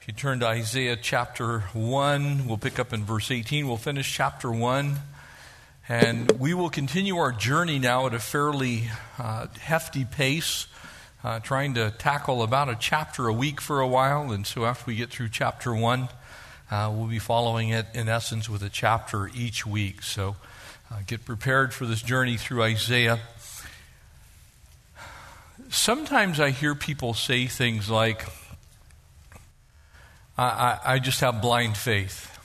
If you turn to Isaiah chapter 1, we'll pick up in verse 18. We'll finish chapter 1. And we will continue our journey now at a fairly uh, hefty pace, uh, trying to tackle about a chapter a week for a while. And so after we get through chapter 1, uh, we'll be following it in essence with a chapter each week. So uh, get prepared for this journey through Isaiah. Sometimes I hear people say things like, I, I, just have blind faith.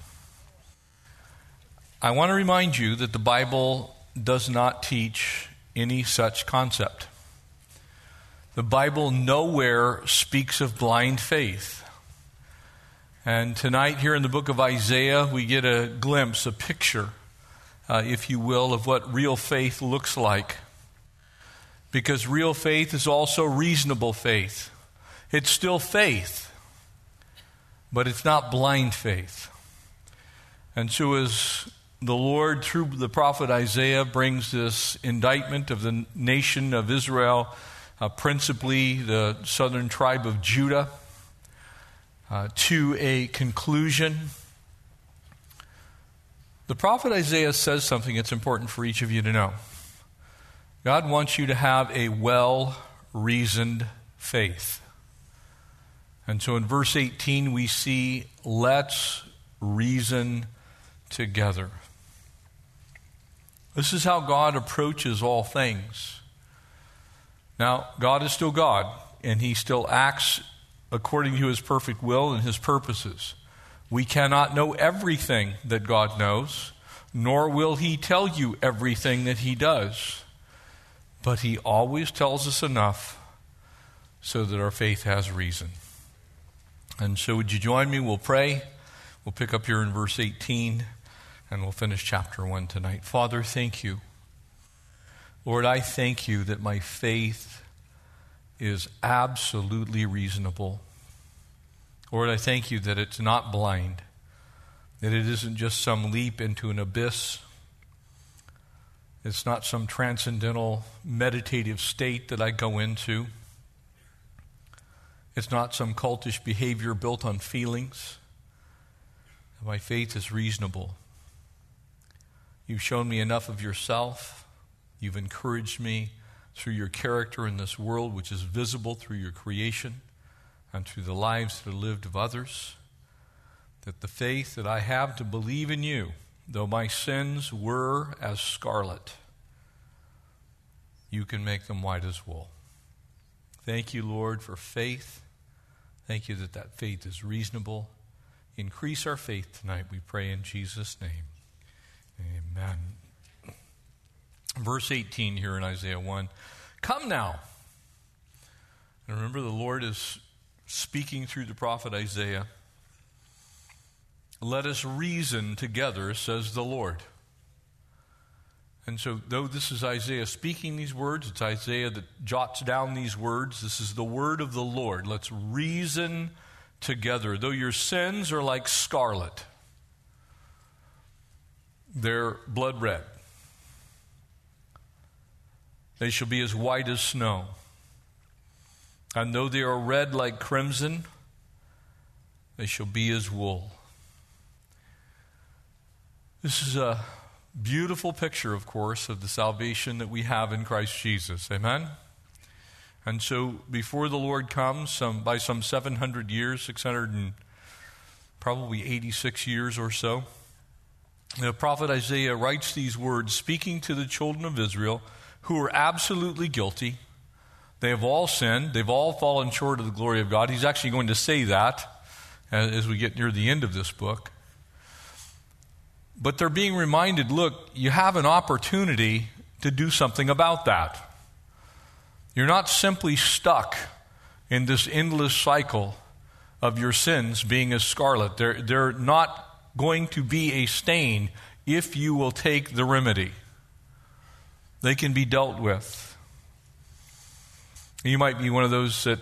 I want to remind you that the Bible does not teach any such concept. The Bible nowhere speaks of blind faith. And tonight, here in the book of Isaiah, we get a glimpse, a picture, uh, if you will, of what real faith looks like. Because real faith is also reasonable faith. It's still faith but it's not blind faith. And so, as the Lord, through the prophet Isaiah, brings this indictment of the nation of Israel, uh, principally the southern tribe of Judah, uh, to a conclusion, the prophet Isaiah says something that's important for each of you to know. God wants you to have a well reasoned faith. And so in verse 18, we see, let's reason together. This is how God approaches all things. Now, God is still God, and He still acts according to His perfect will and His purposes. We cannot know everything that God knows, nor will He tell you everything that He does. But He always tells us enough so that our faith has reason. And so, would you join me? We'll pray. We'll pick up here in verse 18 and we'll finish chapter 1 tonight. Father, thank you. Lord, I thank you that my faith is absolutely reasonable. Lord, I thank you that it's not blind, that it isn't just some leap into an abyss. It's not some transcendental meditative state that I go into. It's not some cultish behavior built on feelings. My faith is reasonable. You've shown me enough of yourself. You've encouraged me through your character in this world, which is visible through your creation and through the lives that are lived of others. That the faith that I have to believe in you, though my sins were as scarlet, you can make them white as wool. Thank you, Lord, for faith Thank you that that faith is reasonable. Increase our faith tonight, we pray in Jesus' name. Amen. Verse 18 here in Isaiah 1 Come now. And remember, the Lord is speaking through the prophet Isaiah. Let us reason together, says the Lord. And so, though this is Isaiah speaking these words, it's Isaiah that jots down these words. This is the word of the Lord. Let's reason together. Though your sins are like scarlet, they're blood red. They shall be as white as snow. And though they are red like crimson, they shall be as wool. This is a Beautiful picture, of course, of the salvation that we have in Christ Jesus. Amen? And so, before the Lord comes, some, by some 700 years, 600 and probably 86 years or so, the prophet Isaiah writes these words, speaking to the children of Israel who are absolutely guilty. They have all sinned, they've all fallen short of the glory of God. He's actually going to say that uh, as we get near the end of this book. But they're being reminded look, you have an opportunity to do something about that. You're not simply stuck in this endless cycle of your sins being as scarlet. They're, they're not going to be a stain if you will take the remedy. They can be dealt with. You might be one of those that,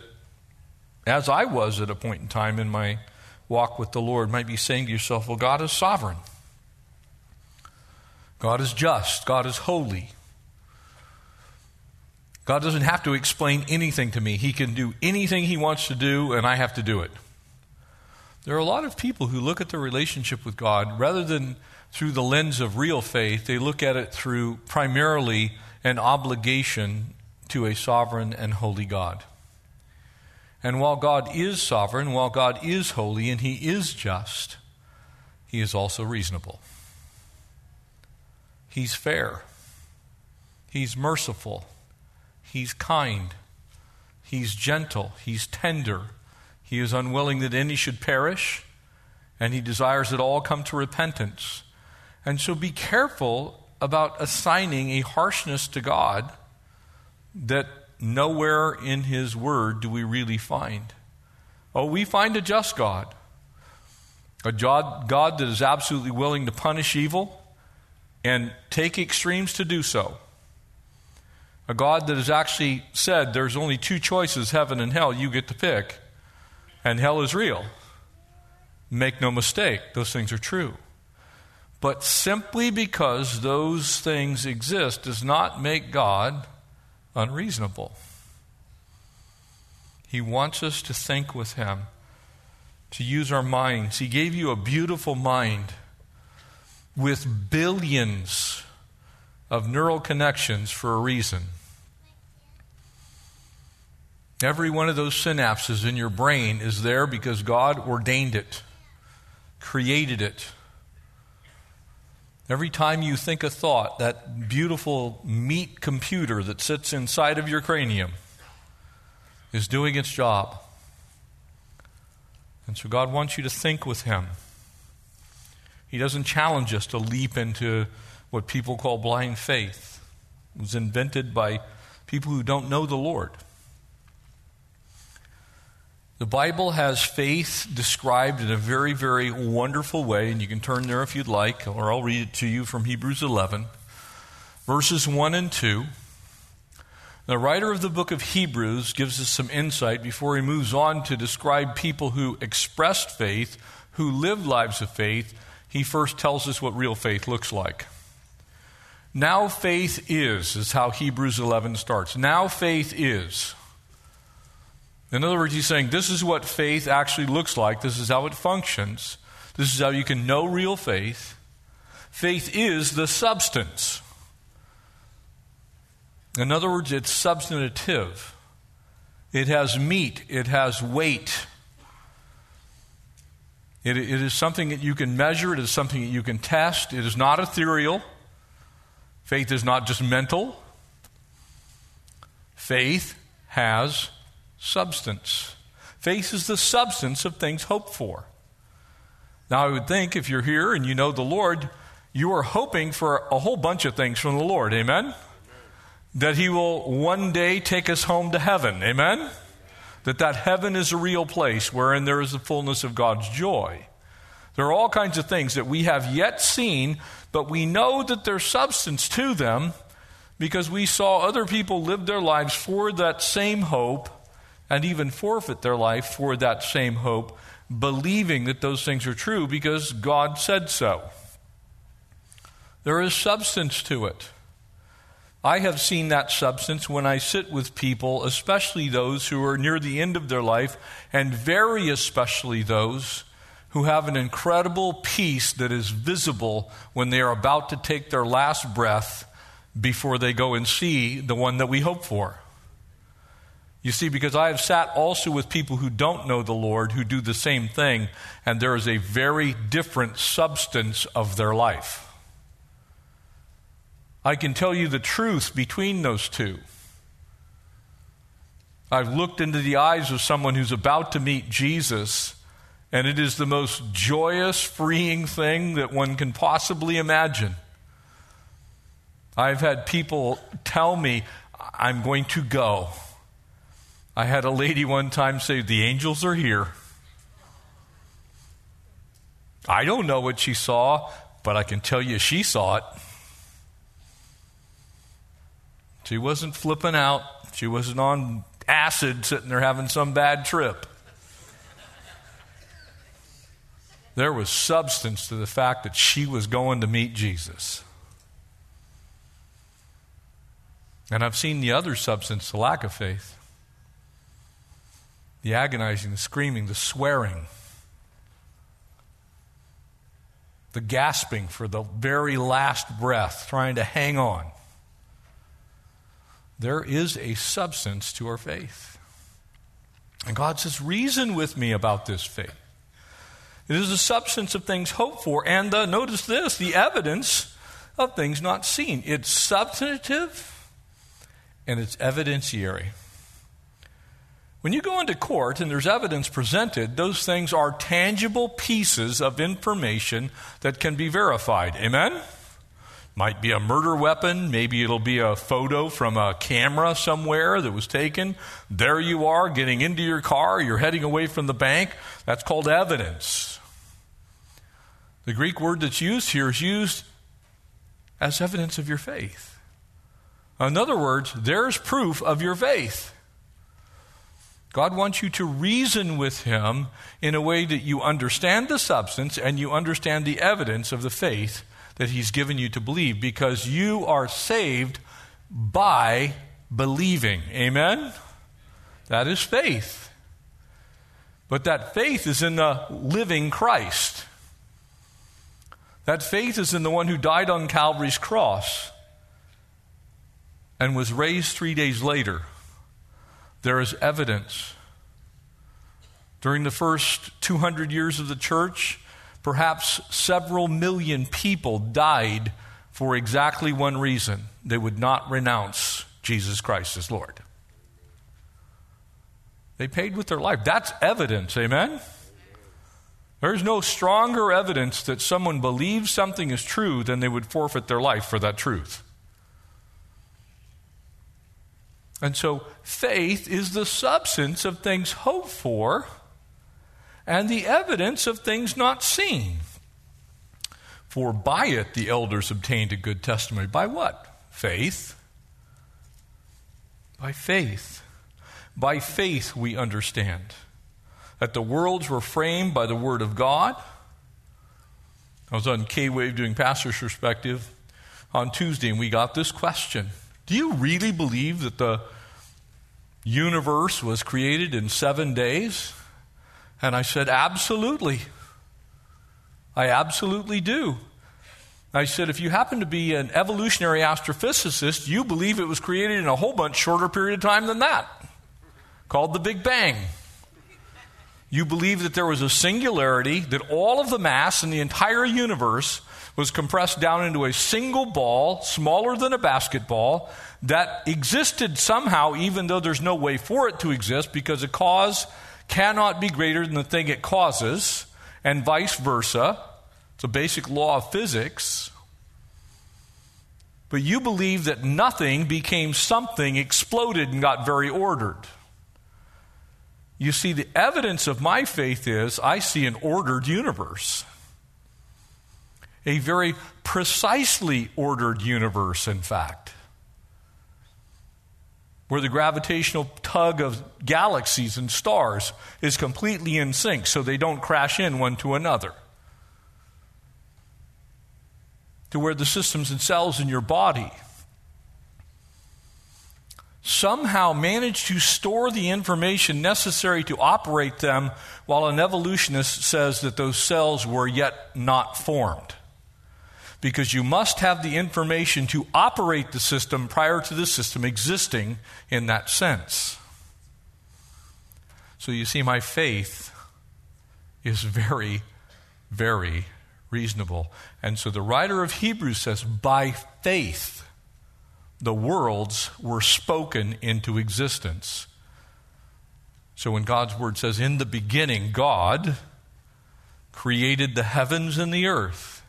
as I was at a point in time in my walk with the Lord, might be saying to yourself, well, God is sovereign. God is just, God is holy. God doesn't have to explain anything to me. He can do anything He wants to do, and I have to do it. There are a lot of people who look at their relationship with God rather than through the lens of real faith, they look at it through primarily an obligation to a sovereign and holy God. And while God is sovereign, while God is holy, and He is just, He is also reasonable. He's fair. He's merciful. He's kind. He's gentle. He's tender. He is unwilling that any should perish, and he desires that all come to repentance. And so be careful about assigning a harshness to God that nowhere in his word do we really find. Oh, we find a just God, a God, that is absolutely willing to punish evil and take extremes to do so. A God that has actually said there's only two choices heaven and hell, you get to pick. And hell is real. Make no mistake, those things are true. But simply because those things exist does not make God unreasonable. He wants us to think with Him, to use our minds. He gave you a beautiful mind with billions of neural connections for a reason. Every one of those synapses in your brain is there because God ordained it, created it. Every time you think a thought, that beautiful meat computer that sits inside of your cranium is doing its job. And so God wants you to think with Him. He doesn't challenge us to leap into what people call blind faith. It was invented by people who don't know the Lord. The Bible has faith described in a very, very wonderful way, and you can turn there if you'd like, or I'll read it to you from Hebrews 11, verses 1 and 2. The writer of the book of Hebrews gives us some insight before he moves on to describe people who expressed faith, who lived lives of faith, he first tells us what real faith looks like. Now faith is, is how Hebrews 11 starts. Now faith is. In other words, he's saying this is what faith actually looks like, this is how it functions, this is how you can know real faith. Faith is the substance. In other words, it's substantive. It has meat, it has weight, it, it is something that you can measure, it is something that you can test. It is not ethereal. Faith is not just mental. Faith has substance. Faith is the substance of things hoped for. Now, I would think if you're here and you know the Lord, you are hoping for a whole bunch of things from the Lord. Amen? That He will one day take us home to heaven. Amen? That that heaven is a real place wherein there is the fullness of God's joy. There are all kinds of things that we have yet seen, but we know that there's substance to them because we saw other people live their lives for that same hope and even forfeit their life for that same hope, believing that those things are true because God said so. There is substance to it. I have seen that substance when I sit with people, especially those who are near the end of their life, and very especially those who have an incredible peace that is visible when they are about to take their last breath before they go and see the one that we hope for. You see, because I have sat also with people who don't know the Lord who do the same thing, and there is a very different substance of their life. I can tell you the truth between those two. I've looked into the eyes of someone who's about to meet Jesus, and it is the most joyous, freeing thing that one can possibly imagine. I've had people tell me, I'm going to go. I had a lady one time say, The angels are here. I don't know what she saw, but I can tell you she saw it. She wasn't flipping out. She wasn't on acid sitting there having some bad trip. There was substance to the fact that she was going to meet Jesus. And I've seen the other substance, the lack of faith. The agonizing, the screaming, the swearing. the gasping for the very last breath, trying to hang on. There is a substance to our faith. And God says, Reason with me about this faith. It is the substance of things hoped for, and the, notice this, the evidence of things not seen. It's substantive and it's evidentiary. When you go into court and there's evidence presented, those things are tangible pieces of information that can be verified. Amen? Might be a murder weapon, maybe it'll be a photo from a camera somewhere that was taken. There you are getting into your car, you're heading away from the bank. That's called evidence. The Greek word that's used here is used as evidence of your faith. In other words, there's proof of your faith. God wants you to reason with Him in a way that you understand the substance and you understand the evidence of the faith that He's given you to believe because you are saved by believing. Amen? That is faith. But that faith is in the living Christ. That faith is in the one who died on Calvary's cross and was raised three days later there is evidence. During the first 200 years of the church, perhaps several million people died for exactly one reason they would not renounce Jesus Christ as Lord. They paid with their life. That's evidence, amen? There's no stronger evidence that someone believes something is true than they would forfeit their life for that truth. And so faith is the substance of things hoped for and the evidence of things not seen. For by it the elders obtained a good testimony. By what? Faith. By faith. By faith we understand that the worlds were framed by the Word of God. I was on K Wave doing pastor's perspective on Tuesday, and we got this question Do you really believe that the universe was created in seven days? And I said, Absolutely. I absolutely do. I said, if you happen to be an evolutionary astrophysicist, you believe it was created in a whole bunch shorter period of time than that, called the Big Bang. You believe that there was a singularity, that all of the mass in the entire universe was compressed down into a single ball, smaller than a basketball, that existed somehow, even though there's no way for it to exist, because a cause cannot be greater than the thing it causes, and vice versa. It's a basic law of physics. But you believe that nothing became something, exploded, and got very ordered. You see, the evidence of my faith is I see an ordered universe a very precisely ordered universe, in fact, where the gravitational tug of galaxies and stars is completely in sync so they don't crash in one to another. To where the systems and cells in your body somehow manage to store the information necessary to operate them while an evolutionist says that those cells were yet not formed because you must have the information to operate the system prior to the system existing in that sense. So you see, my faith is very, very reasonable. And so the writer of Hebrews says, by faith, the worlds were spoken into existence. So when God's word says, in the beginning, God created the heavens and the earth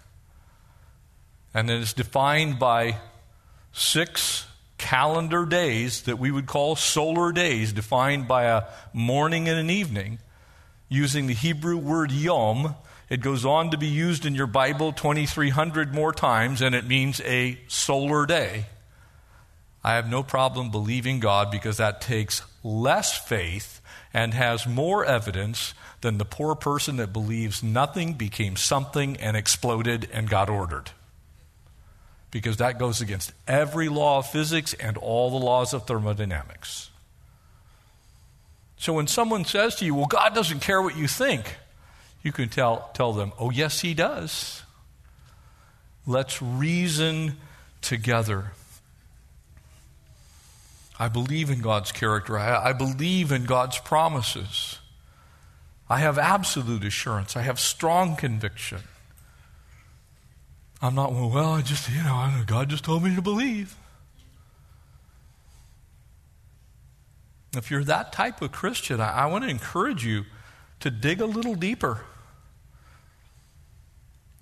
and it is defined by six calendar days that we would call solar days, defined by a morning and an evening, using the Hebrew word yom. It goes on to be used in your Bible 2,300 more times, and it means a solar day. I have no problem believing God because that takes less faith and has more evidence than the poor person that believes nothing became something and exploded and got ordered because that goes against every law of physics and all the laws of thermodynamics. So when someone says to you, Well, God doesn't care what you think, you can tell, tell them, Oh, yes, He does. Let's reason together. I believe in God's character. I, I, believe in God's promises. I have absolute assurance. I have strong conviction. I'm not, well, I just, you know, God just told me to believe. If you're that type of Christian, I, I want to encourage you to dig a little deeper.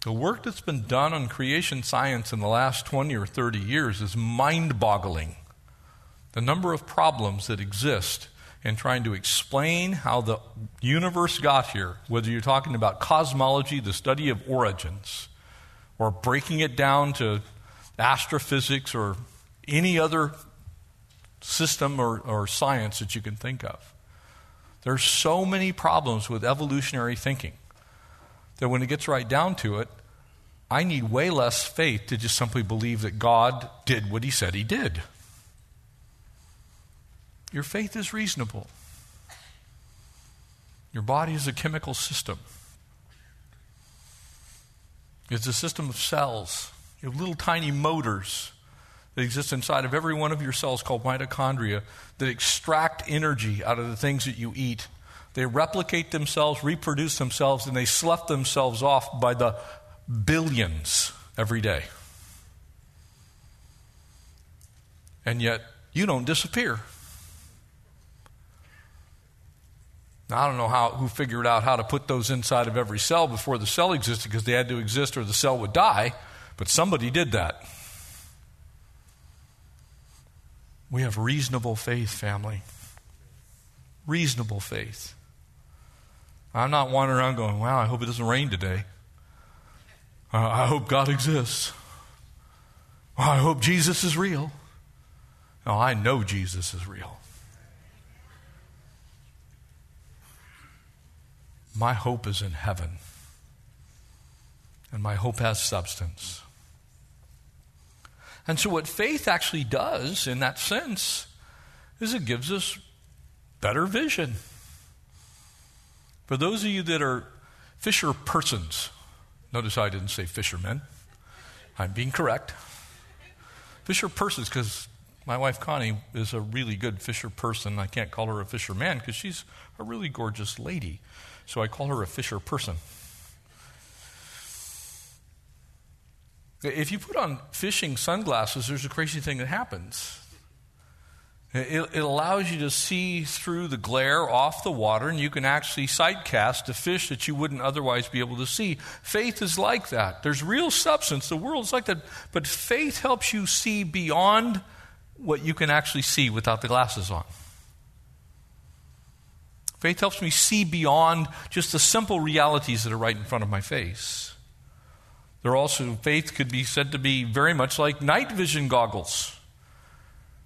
The work that's been done on creation science in the last 20 or 30 years is mind boggling. The number of problems that exist in trying to explain how the universe got here, whether you're talking about cosmology, the study of origins, or breaking it down to astrophysics or any other system or, or science that you can think of. There's so many problems with evolutionary thinking that when it gets right down to it, I need way less faith to just simply believe that God did what he said he did. Your faith is reasonable. Your body is a chemical system. It's a system of cells. You have little tiny motors that exist inside of every one of your cells called mitochondria that extract energy out of the things that you eat. They replicate themselves, reproduce themselves, and they slough themselves off by the billions every day. And yet, you don't disappear. Now, I don't know how, who figured out how to put those inside of every cell before the cell existed because they had to exist or the cell would die, but somebody did that. We have reasonable faith, family. Reasonable faith. I'm not wandering around going, wow, I hope it doesn't rain today. Uh, I hope God exists. I hope Jesus is real. No, I know Jesus is real. My hope is in heaven. And my hope has substance. And so, what faith actually does in that sense is it gives us better vision. For those of you that are fisher persons, Notice I didn't say fishermen. I'm being correct. Fisher persons, because my wife Connie is a really good fisher person. I can't call her a fisherman because she's a really gorgeous lady. So I call her a fisher person. If you put on fishing sunglasses, there's a crazy thing that happens. It, it, allows you to see through the glare off the water, and you can actually sight cast a fish that you wouldn't otherwise be able to see. Faith is like that. There's real substance. The world's like that. But faith helps you see beyond what you can actually see without the glasses on. Faith helps me see beyond just the simple realities that are right in front of my face. There also, faith could be said to be very much like night vision goggles.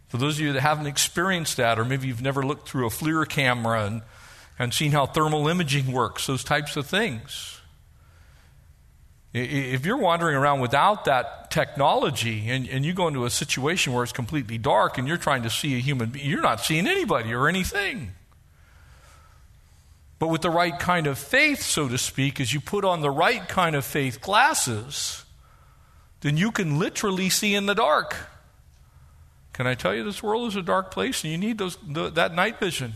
For those of you that haven't experienced that, or maybe you've never looked through a FLIR camera and, and seen how thermal imaging works, those types of things. If you're wandering around without that technology and, and you go into a situation where it's completely dark and you're trying to see a human being, you're not seeing anybody or anything. But with the right kind of faith, so to speak, as you put on the right kind of faith glasses, then you can literally see in the dark. Can I tell you this world is a dark place and you need those, the, that night vision?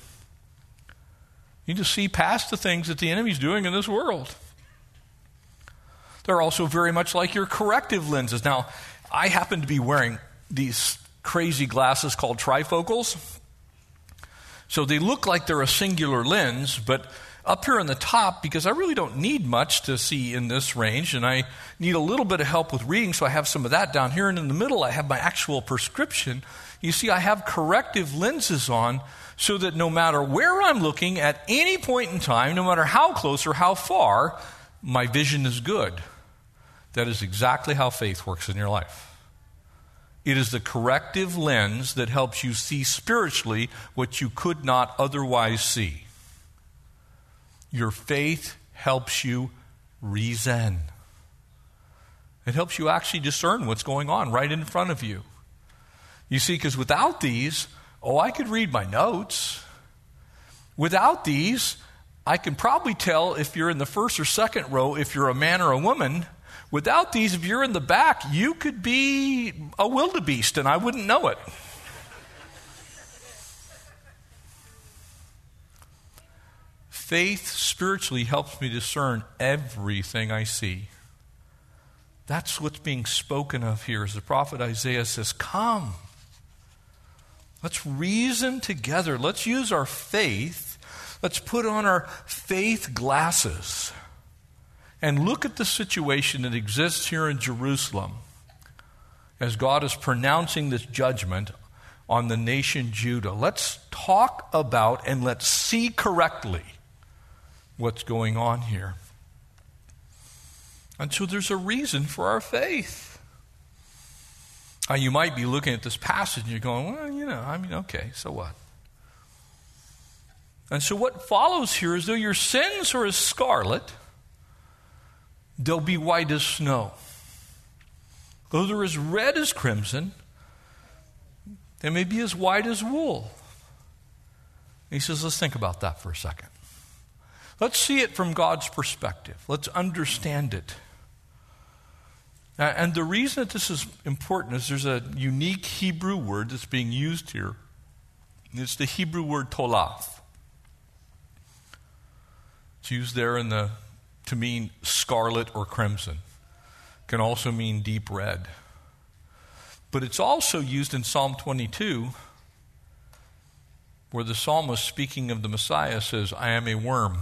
You need to see past the things that the enemy's doing in this world. They're also very much like your corrective lenses. Now, I happen to be wearing these crazy glasses called trifocals. So they look like they're a singular lens, but up here on the top because I really don't need much to see in this range, and I need a little bit of help with reading, so I have some of that down here. And in the middle, I have my actual prescription. You see, I have corrective lenses on so that no matter where I'm looking at any point in time, no matter how close or how far, my vision is good. That is exactly how faith works in your life. It is the corrective lens that helps you see spiritually what you could not otherwise see. Your faith helps you reason. It helps you actually discern what's going on right in front of you. You see, because without these, oh, I could read my notes. Without these, I can probably tell if you're in the first or second row if you're a man or a woman Without these, if you're in the back, you could be a wildebeest and I wouldn't know it. Faith spiritually helps me discern everything I see. That's what's being spoken of here as the prophet Isaiah says, Come. Let's reason together. Let's use our faith. Let's put on our faith glasses and look at the situation that exists here in Jerusalem as God is pronouncing this judgment on the nation Judah. Let's talk about and let's see correctly what's going on here. And so there's a reason for our faith. Now, you might be looking at this passage and you're going, well, you know, I mean, okay, so what? And so what follows here is though your sins are as scarlet, they'll be white as snow. Though they're as red as crimson, they may be as white as wool. he says, let's think about that for a second. Let's see it from God's perspective. Let's understand it. And the reason that this is important is there's a unique Hebrew word that's being used here. It's the Hebrew word tolath. It's used there in the to mean scarlet or crimson. It can also mean deep red. But it's also used in Psalm 22 where the psalmist speaking of the Messiah says, I am a worm.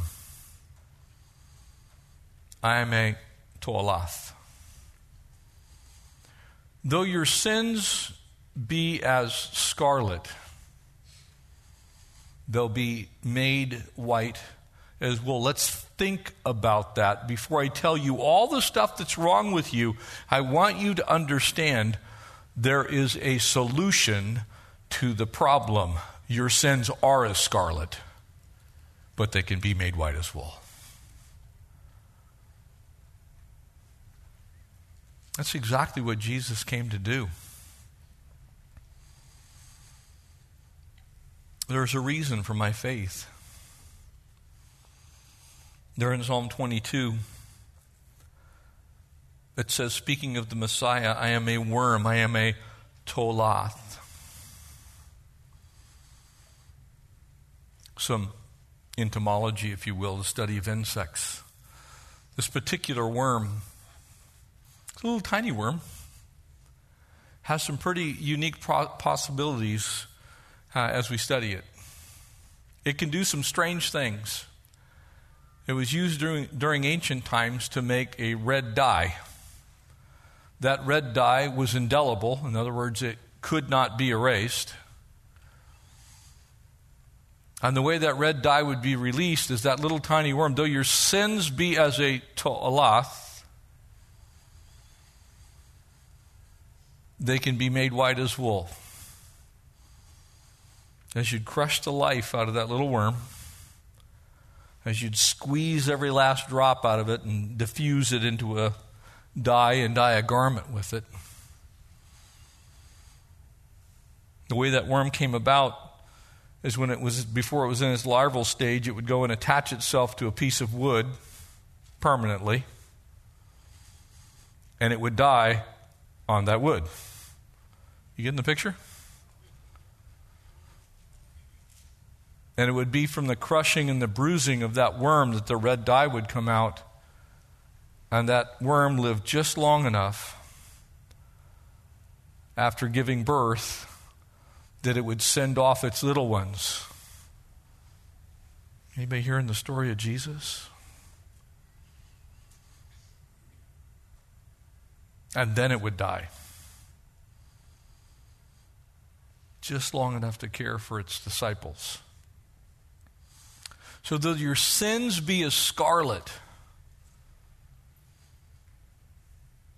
I am a tolath. Though your sins be as scarlet, they'll be made white as well. Let's think about that. Before I tell you all the stuff that's wrong with you, I want you to understand there is a solution to the problem. Your sins are as scarlet, but they can be made white as wool. That's exactly what Jesus came to do. There's a reason for my faith. There in Psalm 22, it says, speaking of the Messiah, I am a worm, I am a tolath. Some entomology, if you will, the study of insects. This particular worm it's a little tiny worm. Has some pretty unique pro- possibilities uh, as we study it. It can do some strange things. It was used during, during ancient times to make a red dye. That red dye was indelible, in other words, it could not be erased. And the way that red dye would be released is that little tiny worm, though your sins be as a tolath, they can be made white as wool. As you'd crush the life out of that little worm, as you'd squeeze every last drop out of it and diffuse it into a dye and dye a garment with it. The way that worm came about is when it was before it was in its larval stage, it would go and attach itself to a piece of wood permanently, and it would die on that wood. You getting the picture? And it would be from the crushing and the bruising of that worm that the red dye would come out. And that worm lived just long enough after giving birth that it would send off its little ones. Anybody hearing the story of Jesus? And then it would die. just long enough to care for its disciples. So though your sins be as scarlet,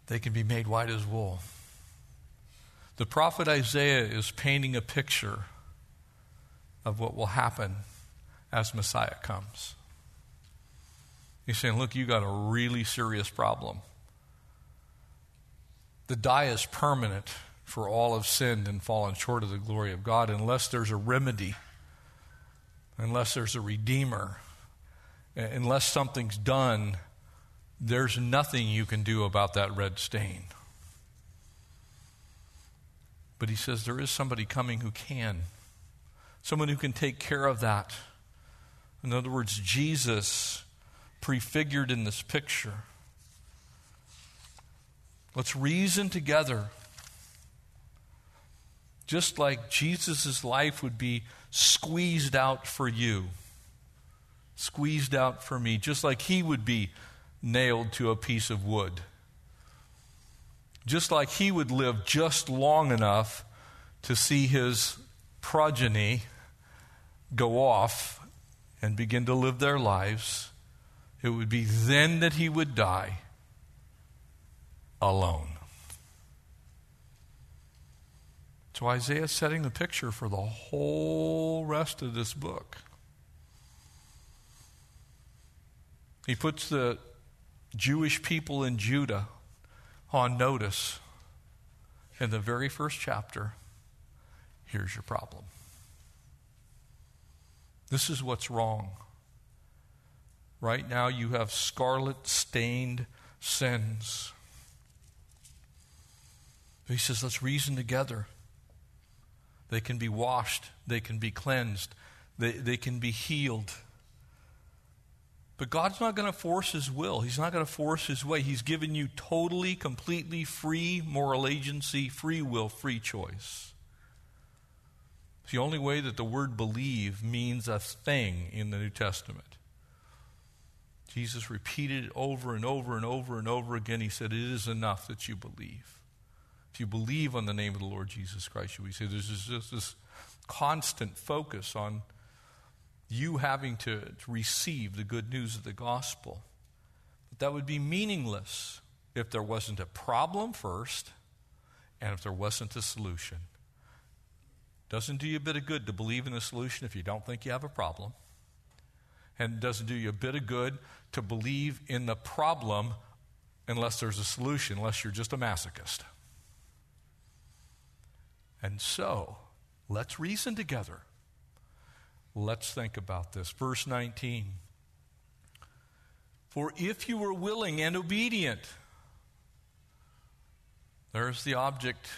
they can be made white as wool. The prophet Isaiah is painting a picture of what will happen as Messiah comes. He's saying, Look, you got a really serious problem. The dye is permanent for all have sinned and fallen short of the glory of God unless there's a remedy, unless there's a redeemer, uh, unless something's done, there's nothing you can do about that red stain. But he says there is somebody coming who can, someone who can take care of that. In other words, Jesus prefigured in this picture. Let's reason together. Just like Jesus' life would be squeezed out for you, squeezed out for me, just like he would be nailed to a piece of wood. Just like he would live just long enough to see his progeny go off and begin to live their lives, it would be then that he would die alone. So Isaiah is setting the picture for the whole rest of this book. He puts the Jewish people in Judah on notice in the very first chapter. Here's your problem. This is what's wrong. Right now, you have scarlet stained sins. He says, let's reason together. They can be washed, they can be cleansed, they, they can be healed. But God's not going to force His will. He's not going to force His way. He's given you totally, completely free moral agency, free will, free choice. It's the only way that the word believe means a thing in the New Testament. Jesus repeated it over and over and over and over again. He said, It is enough that you believe. You believe on the name of the Lord Jesus Christ, we say there's just this constant focus on you having to, to receive the good news of the gospel. But that would be meaningless if there wasn't a problem first and if there wasn't a solution. Doesn't do you a bit of good to believe in a solution if you don't think you have a problem. And doesn't do you a bit of good to believe in the problem unless there's a solution, unless you're just a masochist. And so, let's reason together. Let's think about this. Verse 19. For if you were willing and obedient, there's the object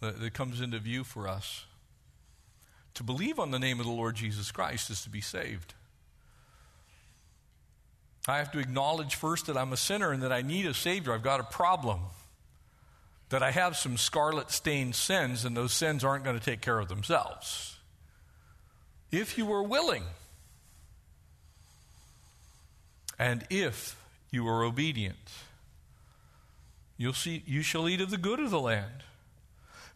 that, that, comes into view for us. To believe on the name of the Lord Jesus Christ is to be saved. I have to acknowledge first that I'm a sinner and that I need a Savior. I've got a problem. That I have some scarlet stained sins, and those sins aren't going to take care of themselves if you were willing, and if you are obedient. You'll see, you shall eat of the good of the land.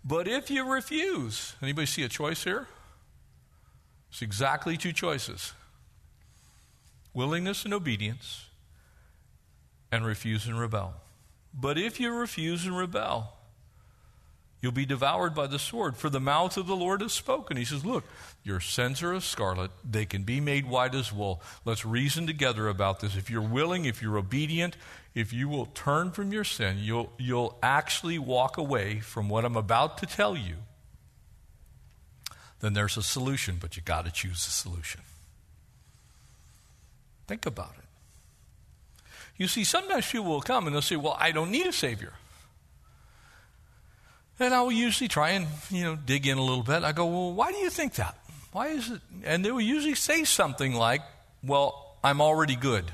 But if you refuse, anybody see a choice here? It's exactly two choices willingness and obedience, and refuse and rebel. But if you refuse and rebel, You'll be devoured by the sword, for the mouth of the Lord has spoken. He says, Look, your sins are as scarlet. They can be made white as wool. Let's reason together about this. If you're willing, if you're obedient, if you will turn from your sin, you'll, you'll actually walk away from what I'm about to tell you. Then there's a solution, but you got to choose the solution. Think about it. You see, sometimes people will come and they'll say, Well, I don't need a Savior. And I will usually try and, you know, dig in a little bit. I go, well, why do you think that? Why is it? And they will usually say something like, well, I'm already good.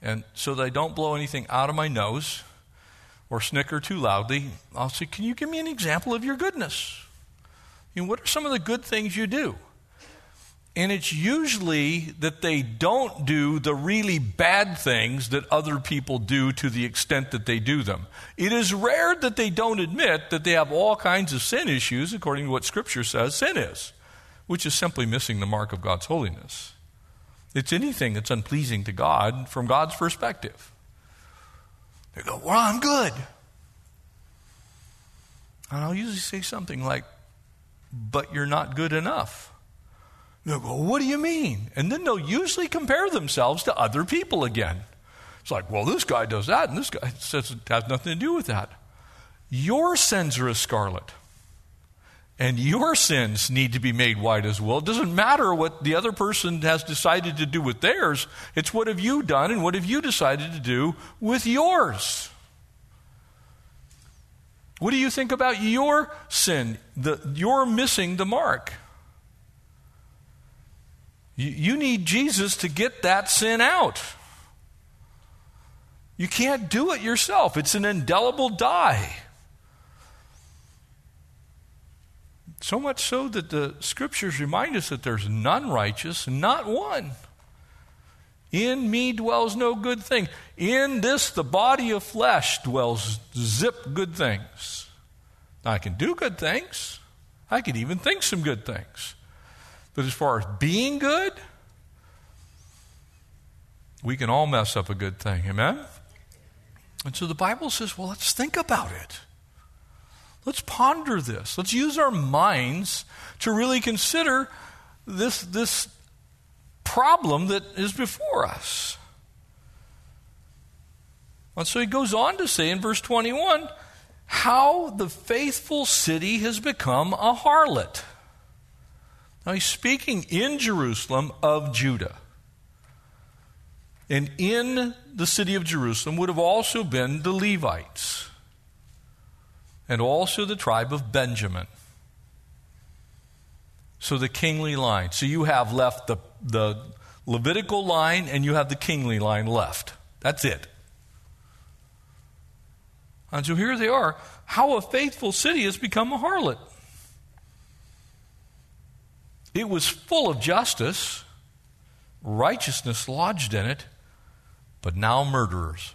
And so they don't blow anything out of my nose or snicker too loudly, I'll say, can you give me an example of your goodness? You know, what are some of the good things you do? And it's usually that they don't do the really bad things that other people do to the extent that they do them. It is rare that they don't admit that they have all kinds of sin issues, according to what Scripture says sin is, which is simply missing the mark of God's holiness. It's anything that's unpleasing to God from God's perspective. They go, Well, I'm good. And I'll usually say something like, But you're not good enough. They'll go, What do you mean? And then they'll usually compare themselves to other people again. It's like, Well, this guy does that, and this guy says it has nothing to do with that. Your sins are as scarlet, And your sins need to be made white as well. It doesn't matter what the other person has decided to do with theirs. It's what have you done and what have you decided to do with yours. What do you think about your sin? The, you're missing the mark. You, need Jesus to get that sin out. You can't do it yourself, it's an indelible dye. So much so that the scriptures remind us that there's none righteous, not one. In me dwells no good thing. In this, the body of flesh, dwells zip good things. Now, I can do good things. I can even think some good things. But as far as being good, we can all mess up a good thing. Amen? And so the Bible says, well, let's think about it. Let's ponder this. Let's use our minds to really consider this, this problem that is before us. And so he goes on to say in verse 21 how the faithful city has become a harlot. Now he's speaking in Jerusalem of Judah. And in the city of Jerusalem would have also been the Levites and also the tribe of Benjamin. So the kingly line. So you have left the, the Levitical line and you have the kingly line left. That's it. And so here they are. How a faithful city has become a harlot. It was full of justice, righteousness lodged in it, but now murderers.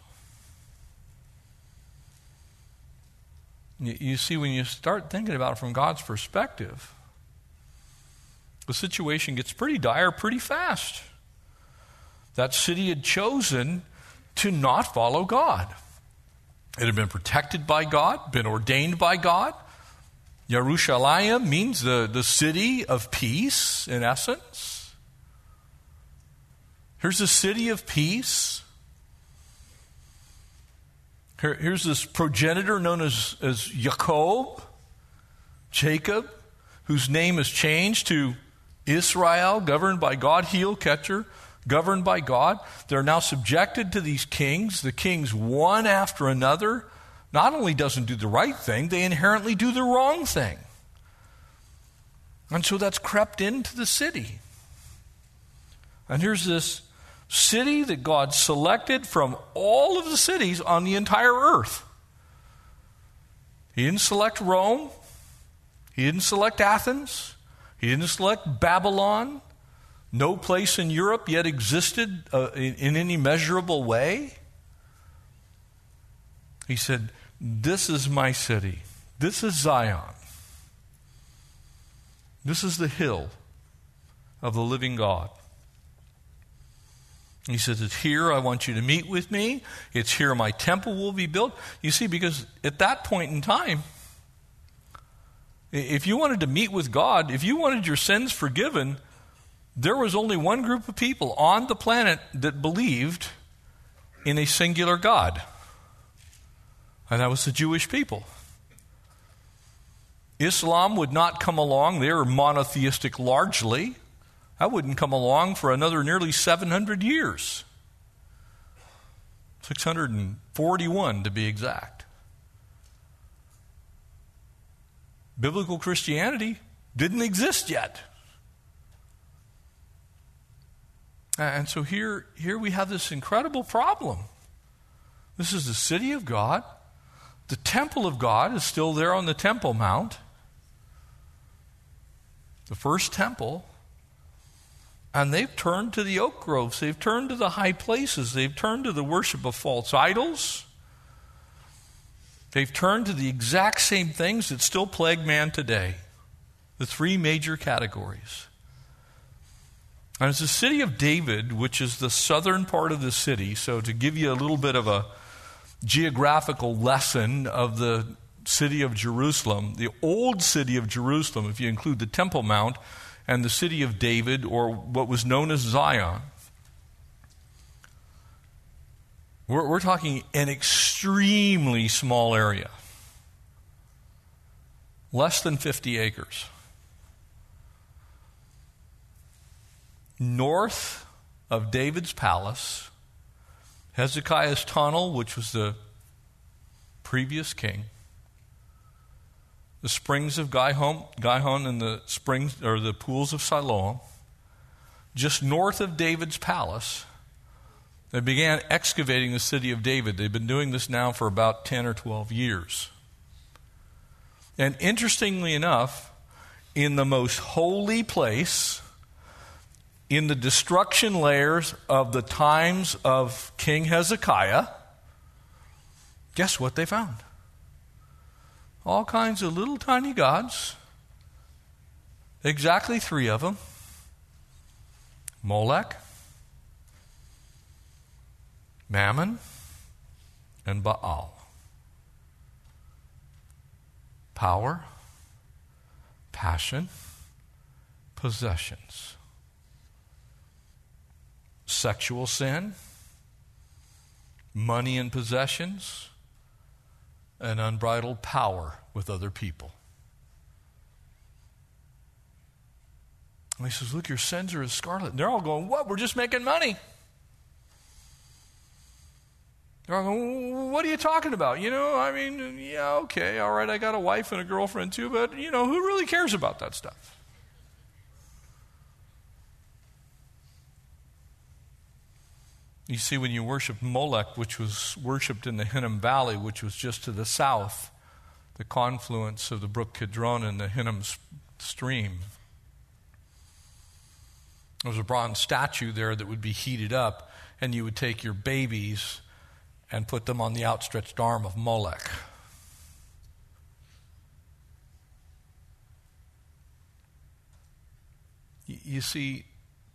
You see, when you start thinking about it from God's perspective, the situation gets pretty dire pretty fast. That city had chosen to not follow God. It had been protected by God, been ordained by God. Yerushalayim means the, the city of peace, in essence. Here's a city of peace. Here, here's this progenitor known as, as Jacob, Jacob, whose name is changed to Israel, governed by God, heel catcher, governed by God. They're now subjected to these kings. The kings, one after another, not only doesn't do the right thing, they inherently do the wrong thing. And so that's crept into the city. And here's this city that God selected from all of the cities on the entire earth. He didn't select Rome, He didn't select Athens, He didn't select Babylon. No place in Europe yet existed uh, in, in any measurable way. He said, This is my city. This is Zion. This is the hill of the living God. He says, It's here I want you to meet with me. It's here my temple will be built. You see, because at that point in time, if you wanted to meet with God, if you wanted your sins forgiven, there was only one group of people on the planet that believed in a singular God, and that was the Jewish people. Islam would not come along, they were monotheistic largely. That wouldn't come along for another nearly 700 years. 641 to be exact. Biblical Christianity didn't exist yet. And so here, here we have this incredible problem. This is the city of God. The temple of God is still there on the Temple Mount. The first temple. And they've turned to the oak groves. They've turned to the high places. They've turned to the worship of false idols. They've turned to the exact same things that still plague man today. The three major categories. And it's the city of David, which is the southern part of the city. So, to give you a little bit of a geographical lesson of the city of Jerusalem, the old city of Jerusalem, if you include the Temple Mount, and the city of David, or what was known as Zion. We're, we're talking an extremely small area. less than 50 acres. North of David's palace, Hezekiah's tunnel, which was the previous king, the springs of Gihon, Gihon and the springs or the pools of Siloam, just north of David's palace, they began excavating the city of David. They've been doing this now for about 10 or 12 years. And interestingly enough, in the most holy place, in the destruction layers of the times of King Hezekiah, guess what they found? All kinds of little tiny gods, exactly three of them Molech, Mammon, and Baal. Power, passion, possessions sexual sin, money and possessions, and unbridled power with other people. And he says, Look, your sins are as scarlet. And they're all going, What? We're just making money. They're all going, What are you talking about? You know, I mean, yeah, okay, all right, I got a wife and a girlfriend too, but, you know, who really cares about that stuff? You see, when you worship Molech, which was worshipped in the Hinnom Valley, which was just to the south, the confluence of the brook Kidron and the Hinnom stream, there was a bronze statue there that would be heated up, and you would take your babies and put them on the outstretched arm of Molech. You see,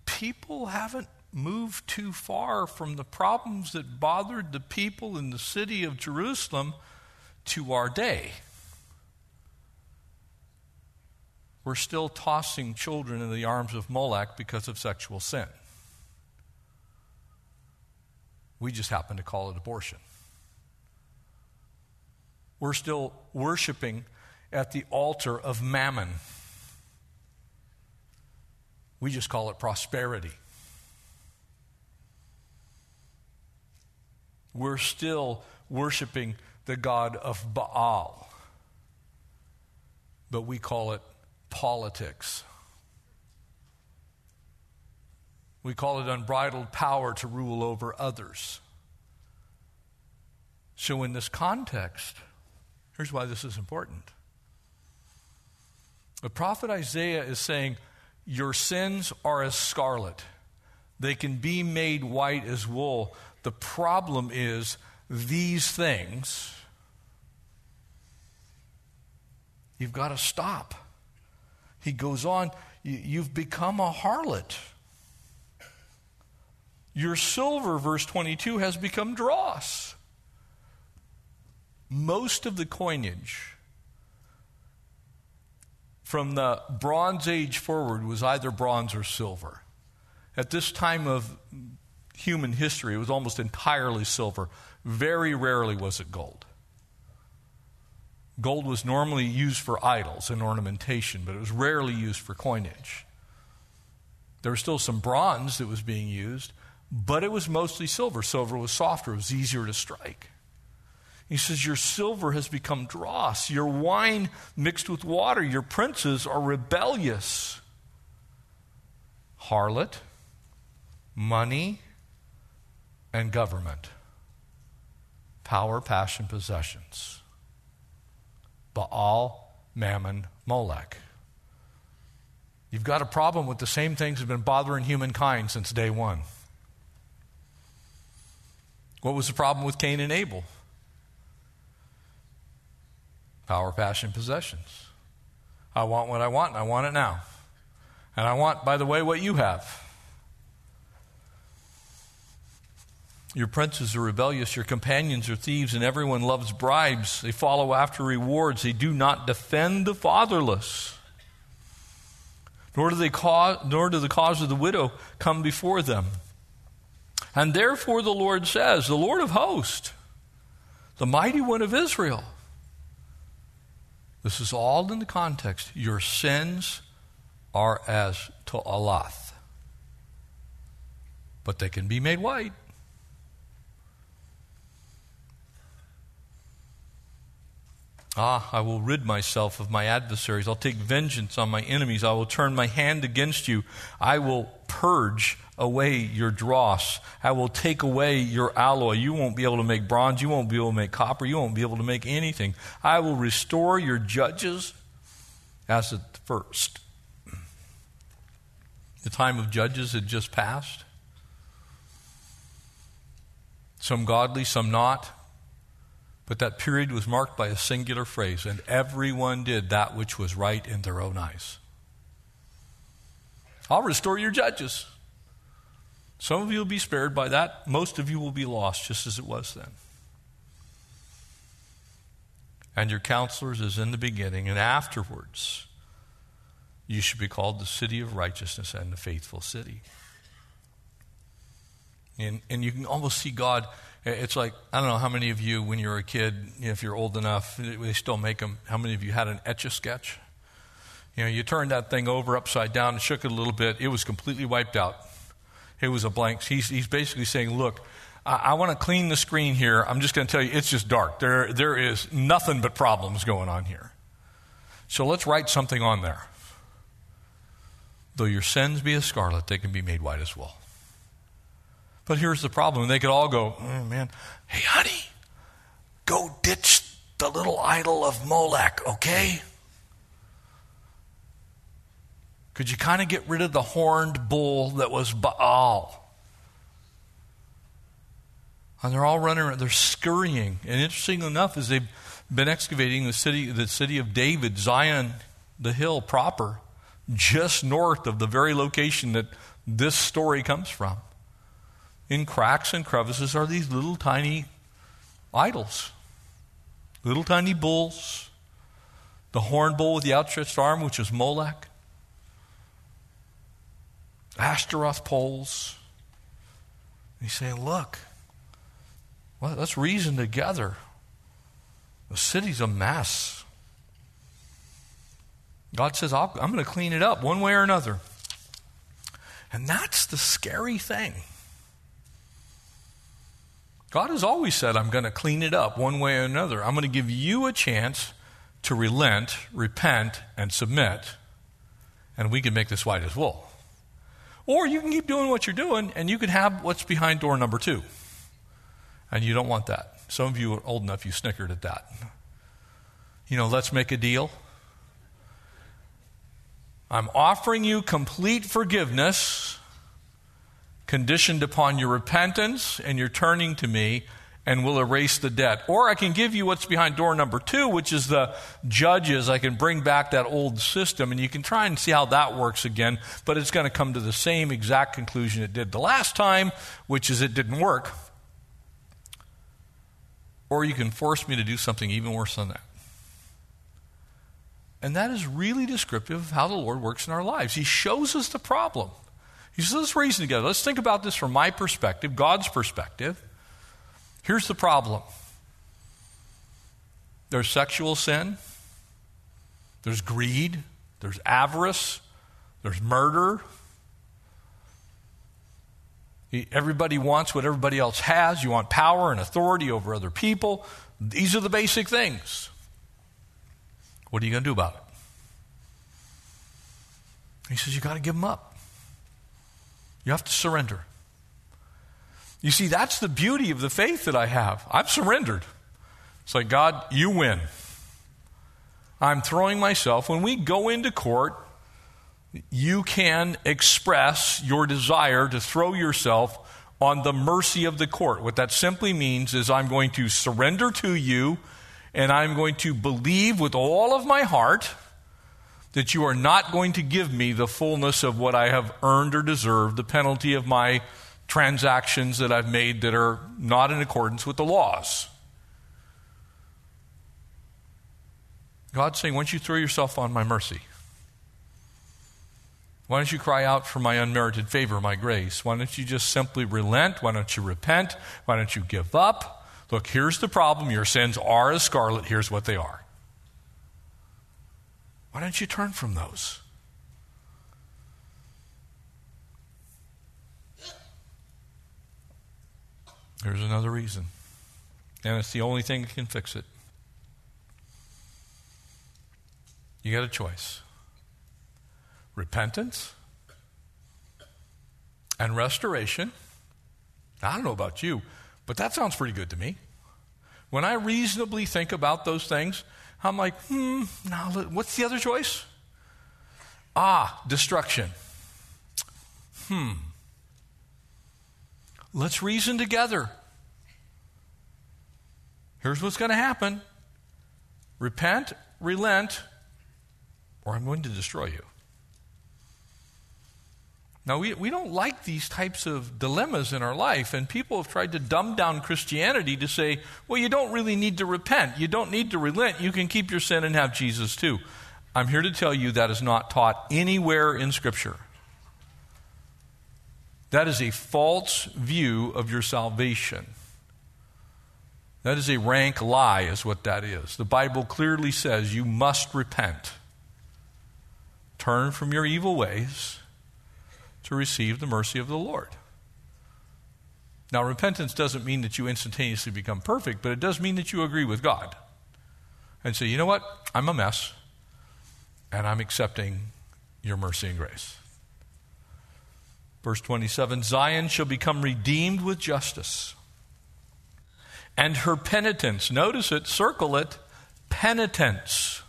people haven't moved too far from the problems that bothered the people in the city of Jerusalem to our day. We're still tossing children in the arms of Moloch because of sexual sin. We just happen to call it abortion. We're still worshiping at the altar of mammon. We just call it prosperity. We're still worshiping the God of Baal. But we call it politics. We call it unbridled power to rule over others. So, in this context, here's why this is important. The prophet Isaiah is saying, Your sins are as scarlet, they can be made white as wool. The problem is these things, you've got to stop. He goes on, you've become a harlot. Your silver, verse 22, has become dross. Most of the coinage from the Bronze Age forward was either bronze or silver. At this time of human history, it was almost entirely silver. Very rarely was it gold. Gold was normally used for idols and ornamentation, but it was rarely used for coinage. There was still some bronze that was being used, but it was mostly silver. Silver was softer, it was easier to strike. He says, Your silver has become dross, your wine mixed with water, your princes are rebellious. Harlot, money, and government, power, passion, possessions. Baal, Mammon, Molech. You've got a problem with the same things that have been bothering humankind since day one. What was the problem with Cain and Abel? Power, passion, possessions. I want what I want, and I want it now. And I want, by the way, what you have. Your princes are rebellious, your companions are thieves, and everyone loves bribes. They follow after rewards. They do not defend the fatherless. Nor do, they cause, nor do the cause of the widow come before them. And therefore the Lord says, the Lord of hosts, the mighty one of Israel, This is all in the context. Your sins are as to to'alath, but they can be made white. Ah, I will rid myself of my adversaries. I'll take vengeance on my enemies. I will turn my hand against you. I will purge away your dross. I will take away your alloy. You won't be able to make bronze. You won't be able to make copper. You won't be able to make anything. I will restore your judges as at first. The time of judges had just passed. Some godly, some not. But that period was marked by a singular phrase, and everyone did that which was right in their own eyes. I'll restore your judges. Some of you will be spared by that. Most of you will be lost, just as it was then. And your counselors is in the beginning, and afterwards you should be called the city of righteousness and the faithful city. And, and you can almost see God it's like, I don't know how many of you, when you were a kid, if you're old enough, they still make them. How many of you had an etch a sketch? You know, you turned that thing over upside down and shook it a little bit, it was completely wiped out. It was a blank. He's, he's basically saying, Look, I, I want to clean the screen here. I'm just going to tell you, it's just dark. There, there is nothing but problems going on here. So let's write something on there. Though your sins be as scarlet, they can be made white as wool. But here's the problem. They could all go, oh, man, hey, honey, go ditch the little idol of Molech, okay? Could you kind of get rid of the horned bull that was Baal? And they're all running they're scurrying. And interesting enough, as they've been excavating the city, the city of David, Zion, the hill proper, just north of the very location that this story comes from in cracks and crevices are these little tiny idols, little tiny bulls, the horn bull with the outstretched arm, which is Molech, Ashtaroth poles. He's saying, Look, well, let's reason together. The city's a mess. God says, I'm going to clean it up one way or another. And that's the scary thing. God has always said, I'm going to clean it up one way or another. I'm going to give you a chance to relent, repent, and submit, and we can make this white as wool. Or you can keep doing what you're doing, and you can have what's behind door number two. And you don't want that. Some of you are old enough, you snickered at that. You know, let's make a deal. I'm offering you complete forgiveness conditioned upon your repentance and your turning to me and will erase the debt. Or I can give you what's behind door number two, which is the judges. I can bring back that old system, and you can try and see how that works again, but it's going to come to the same exact conclusion it did the last time, which is it didn't work. Or you can force me to do something even worse than that. And that is really descriptive of how the Lord works in our lives. He shows us the problem. He says, let's reason together. Let's think about this from my perspective, God's perspective. Here's the problem there's sexual sin, there's greed, there's avarice, there's murder. Everybody wants what everybody else has. You want power and authority over other people. These are the basic things. What are you going to do about it? He says, You got to give them up. You have to surrender. You see, that's the beauty of the faith that I have. I've surrendered. It's like, God, you win. I'm throwing myself. When we go into court, you can express your desire to throw yourself on the mercy of the court. What that simply means is I'm going to surrender to you and I'm going to believe with all of my heart that you are not going to give me the fullness of what I have earned or deserved, the penalty of my transactions that I've made that are not in accordance with the laws. God's saying, why don't you throw yourself on my mercy? Why don't you cry out for my unmerited favor, my grace? Why don't you just simply relent? Why don't you repent? Why don't you give up? Look, here's the problem. Your sins are as scarlet. Here's what they are. Why don't you turn from those? There's another reason. And it's the only thing that can fix it. You got a choice repentance and restoration. I don't know about you, but that sounds pretty good to me. When I reasonably think about those things, I'm like, hmm, now what's the other choice? Ah, destruction. Hmm. Let's reason together. Here's what's going to happen repent, relent, or I'm going to destroy you. Now, we, we don't like these types of dilemmas in our life, and people have tried to dumb down Christianity to say, well, you don't really need to repent. You don't need to relent. You can keep your sin and have Jesus too. I'm here to tell you that is not taught anywhere in Scripture. That is a false view of your salvation. That is a rank lie, is what that is. The Bible clearly says you must repent. Turn from your evil ways to receive the mercy of the Lord. Now, repentance doesn't mean that you instantaneously become perfect, but it does mean that you agree with God and say, you know what? I'm a mess, and I'm accepting your mercy and grace. Verse 27 Zion shall become redeemed with justice, and her penitents, notice it, circle it, penitents.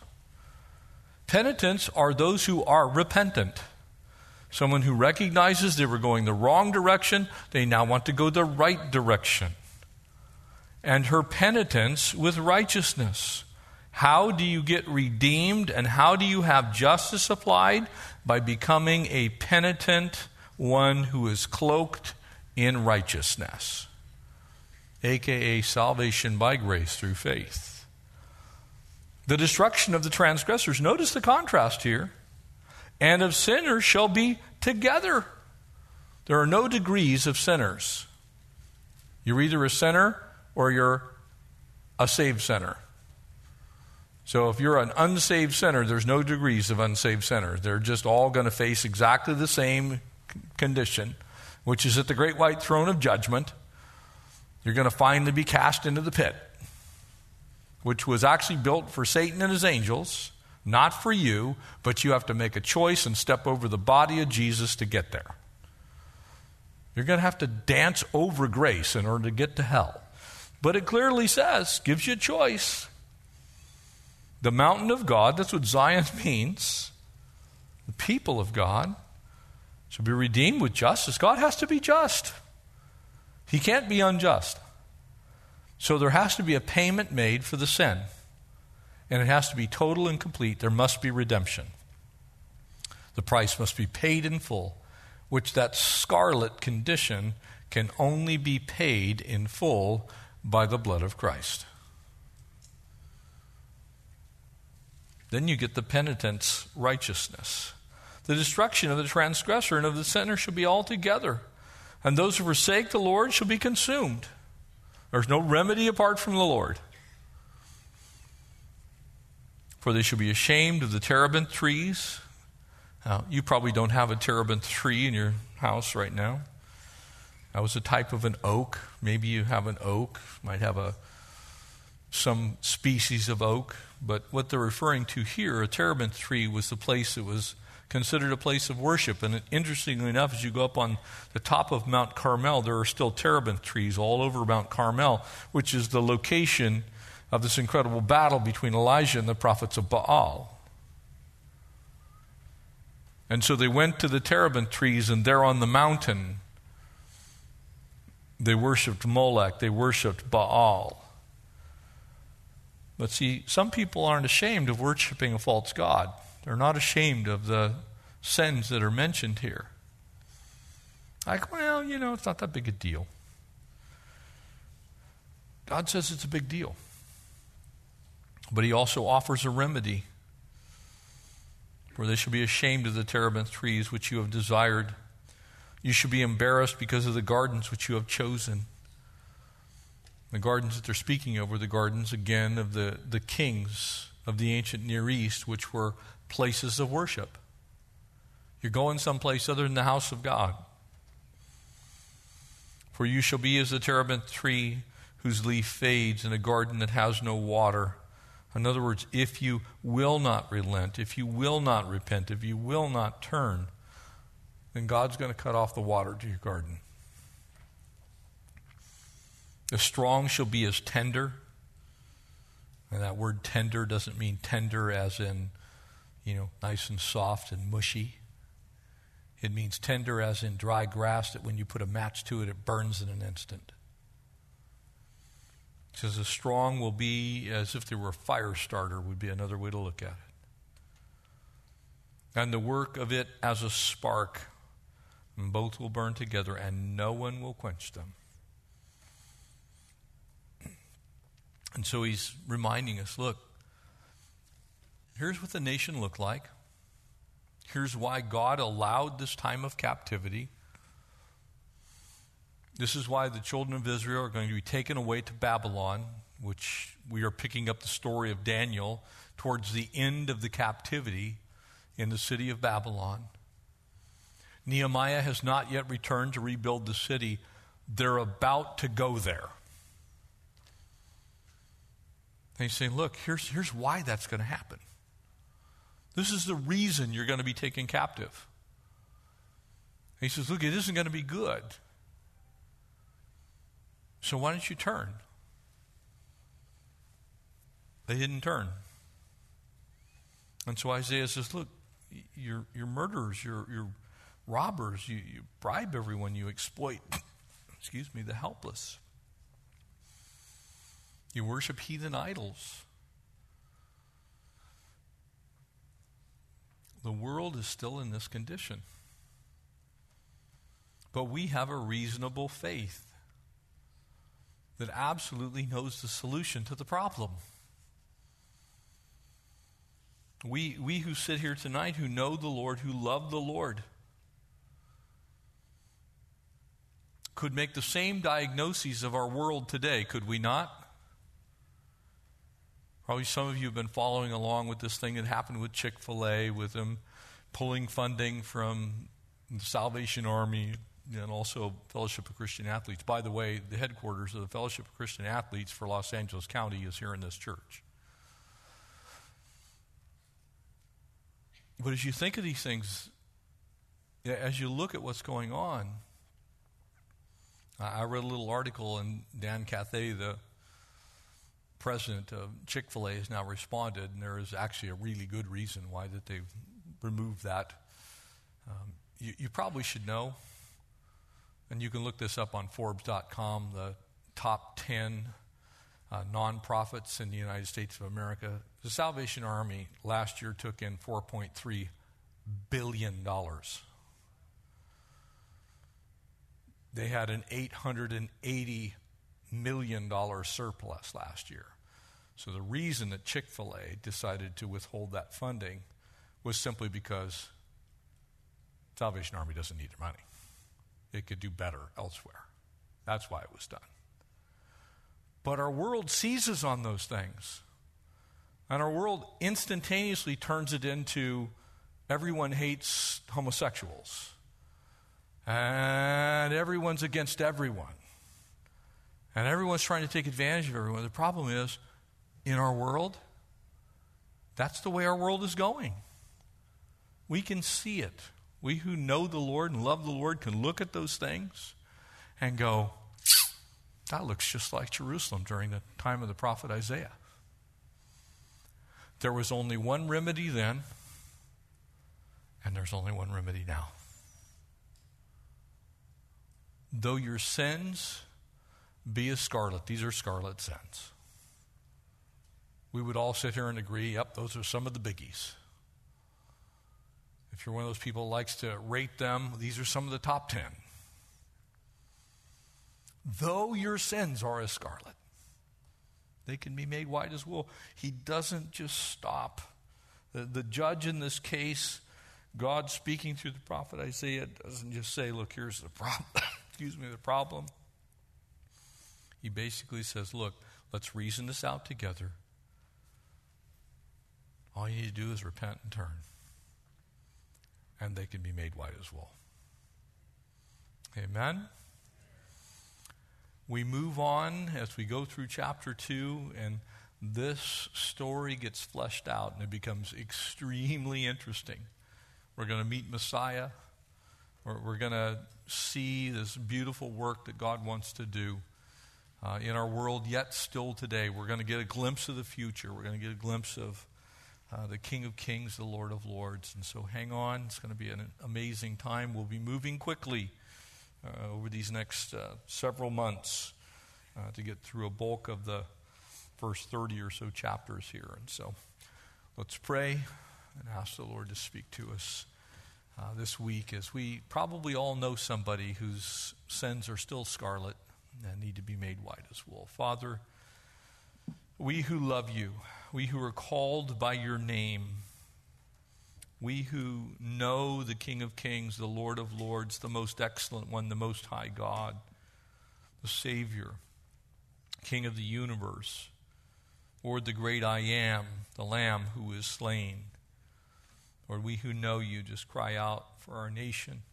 Penitents are those who are repentant. Someone who recognizes they were going the wrong direction, they now want to go the right direction. And her penitence with righteousness. How do you get redeemed and how do you have justice applied? By becoming a penitent one who is cloaked in righteousness, aka salvation by grace through faith. The destruction of the transgressors. Notice the contrast here and of sinners shall be together. There are no degrees of sinners. You're either a sinner or you're a saved sinner. So if you're an unsaved sinner, there's no degrees of unsaved sinners. They're just all going to face exactly the same condition, which is at the great white throne of judgment. You're going to finally be cast into the pit, which was actually built for Satan and his angels. Not for you, but you have to make a choice and step over the body of Jesus to get there. You're going to have to dance over grace in order to get to hell. But it clearly says, gives you a choice. The mountain of God, that's what Zion means. The people of God shall be redeemed with justice. God has to be just, He can't be unjust. So there has to be a payment made for the sin and it has to be total and complete. There must be redemption. The price must be paid in full, which that scarlet condition can only be paid in full by the blood of Christ. Then you get the penitent's righteousness. The destruction of the transgressor and of the sinner shall be altogether, and those who forsake the Lord shall be consumed. There's no remedy apart from the Lord. For they shall be ashamed of the terebinth trees. Now, you probably don't have a terebinth tree in your house right now. That was a type of an oak. Maybe you have an oak, might have a some species of oak, but what they're referring to here, a terebinth tree, was the place that was considered a place of worship. And interestingly enough, as you go up on the top of Mount Carmel, there are still terebinth trees all over Mount Carmel, which is the location of this incredible battle between Elijah and the prophets of Baal. And so they went to the terebinth trees, and there on the mountain, they worshiped Molech, they worshiped Baal. But see, some people aren't ashamed of worshiping a false God. They're not ashamed of the sins that are mentioned here. Like, well, you know, it's not that big a deal. God says it's a big deal. But he also offers a remedy. For they shall be ashamed of the terebinth trees which you have desired. You shall be embarrassed because of the gardens which you have chosen. The gardens that they're speaking of were the gardens, again, of the, the kings of the ancient Near East, which were places of worship. You're going someplace other than the house of God. For you shall be as the terebinth tree whose leaf fades in a garden that has no water. In other words, if you will not relent, if you will not repent, if you will not turn, then God's going to cut off the water to your garden. The strong shall be as tender. And that word tender doesn't mean tender as in, you know, nice and soft and mushy. It means tender as in dry grass that when you put a match to it, it burns in an instant. Says a strong will be as if there were a fire starter, would be another way to look at it. And the work of it as a spark, and both will burn together, and no one will quench them. And so he's reminding us look, here's what the nation looked like. Here's why God allowed this time of captivity. This is why the children of Israel are going to be taken away to Babylon, which we are picking up the story of Daniel towards the end of the captivity in the city of Babylon. Nehemiah has not yet returned to rebuild the city. They're about to go there. And he's saying, look, here's, here's why that's going to happen. This is the reason you're going to be taken captive. He says, Look, it isn't going to be good. So why don't you turn? They didn't turn. And so Isaiah says, Look, you're, you're murderers, you're, you're robbers, you, you bribe everyone, you exploit, excuse me, the helpless. You worship heathen idols. The world is still in this condition. But we have a reasonable faith that absolutely knows the solution to the problem. We, we who sit here tonight, who know the Lord, who love the Lord, could make the same diagnoses of our world today, could we not? Probably some of you have been following along with this thing that happened with Chick fil A, with them pulling funding from the Salvation Army and also Fellowship of Christian Athletes. By the way, the headquarters of the Fellowship of Christian Athletes for Los Angeles County is here in this church. But as you think of these things, as you look at what's going on, I read a little article, and Dan Cathy, the president of Chick fil A has now responded, and there is actually a really good reason why that they've removed that. Um, you, you, probably should know, and you can look this up on Forbes.com, the top 10 uh, nonprofits in the United States of America. The Salvation Army last year took in $4.3 billion. They had an $880 million surplus last year. So the reason that Chick fil A decided to withhold that funding was simply because Salvation Army doesn't need their money. It could do better elsewhere. That's why it was done. But our world seizes on those things. And our world instantaneously turns it into everyone hates homosexuals. And everyone's against everyone. And everyone's trying to take advantage of everyone. The problem is, in our world, that's the way our world is going. We can see it. We who know the Lord and love the Lord can look at those things and go, that looks just like Jerusalem during the time of the prophet Isaiah. There was only one remedy then, and there's only one remedy now. Though your sins be as scarlet, these are scarlet sins we would all sit here and agree, yep, those are some of the biggies. If you're one of those people who likes to rate them, these are some of the top 10. Though your sins are as scarlet, they can be made white as wool. He doesn't just stop. The, the judge in this case, God speaking through the prophet Isaiah, doesn't just say, look, here's the problem. Excuse me, the problem. He basically says, look, let's reason this out together. All you need to do is repent and turn. And they can be made white as wool. Amen. We move on as we go through chapter 2, and this story gets fleshed out and it becomes extremely interesting. We're going to meet Messiah. We're, we're going to see this beautiful work that God wants to do uh, in our world, yet still today. We're going to get a glimpse of the future. We're going to get a glimpse of uh, the King of Kings, the Lord of Lords. And so hang on. It's going to be an amazing time. We'll be moving quickly uh, over these next uh, several months uh, to get through a bulk of the first 30 or so chapters here. And so let's pray and ask the Lord to speak to us. Uh, this week, as we probably all know somebody whose sins are still scarlet and need to be made white as wool. Father, we who love you, we who are called by your name, we who know the King of Kings, the Lord of Lords, the most excellent one, the most high God, the Savior, King of the universe, Lord, the great I am, the Lamb who is slain. Lord, we who know you just cry out for our nation,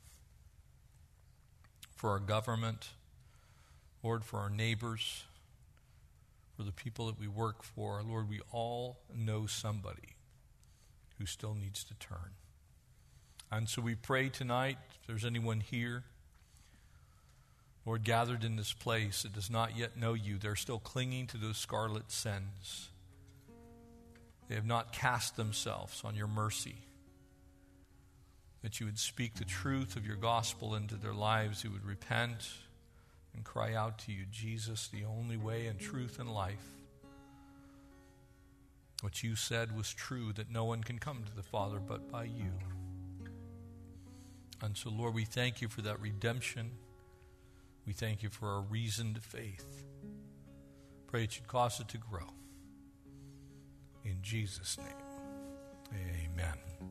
for our government, Lord, for our neighbors, for the people that we work for. Lord, we all know somebody who still needs to turn. And so we pray tonight, if there's anyone here, Lord, gathered in this place that does not yet know you, they're still clinging to those scarlet sins. They have not cast themselves on your mercy. That you would speak the truth of your gospel into their lives, who would repent and cry out to you, Jesus, the only way and truth and life. What you said was true that no one can come to the Father but by you. And so, Lord, we thank you for that redemption. We thank you for our reasoned faith. Pray it you'd cause it to grow. In Jesus' name, amen.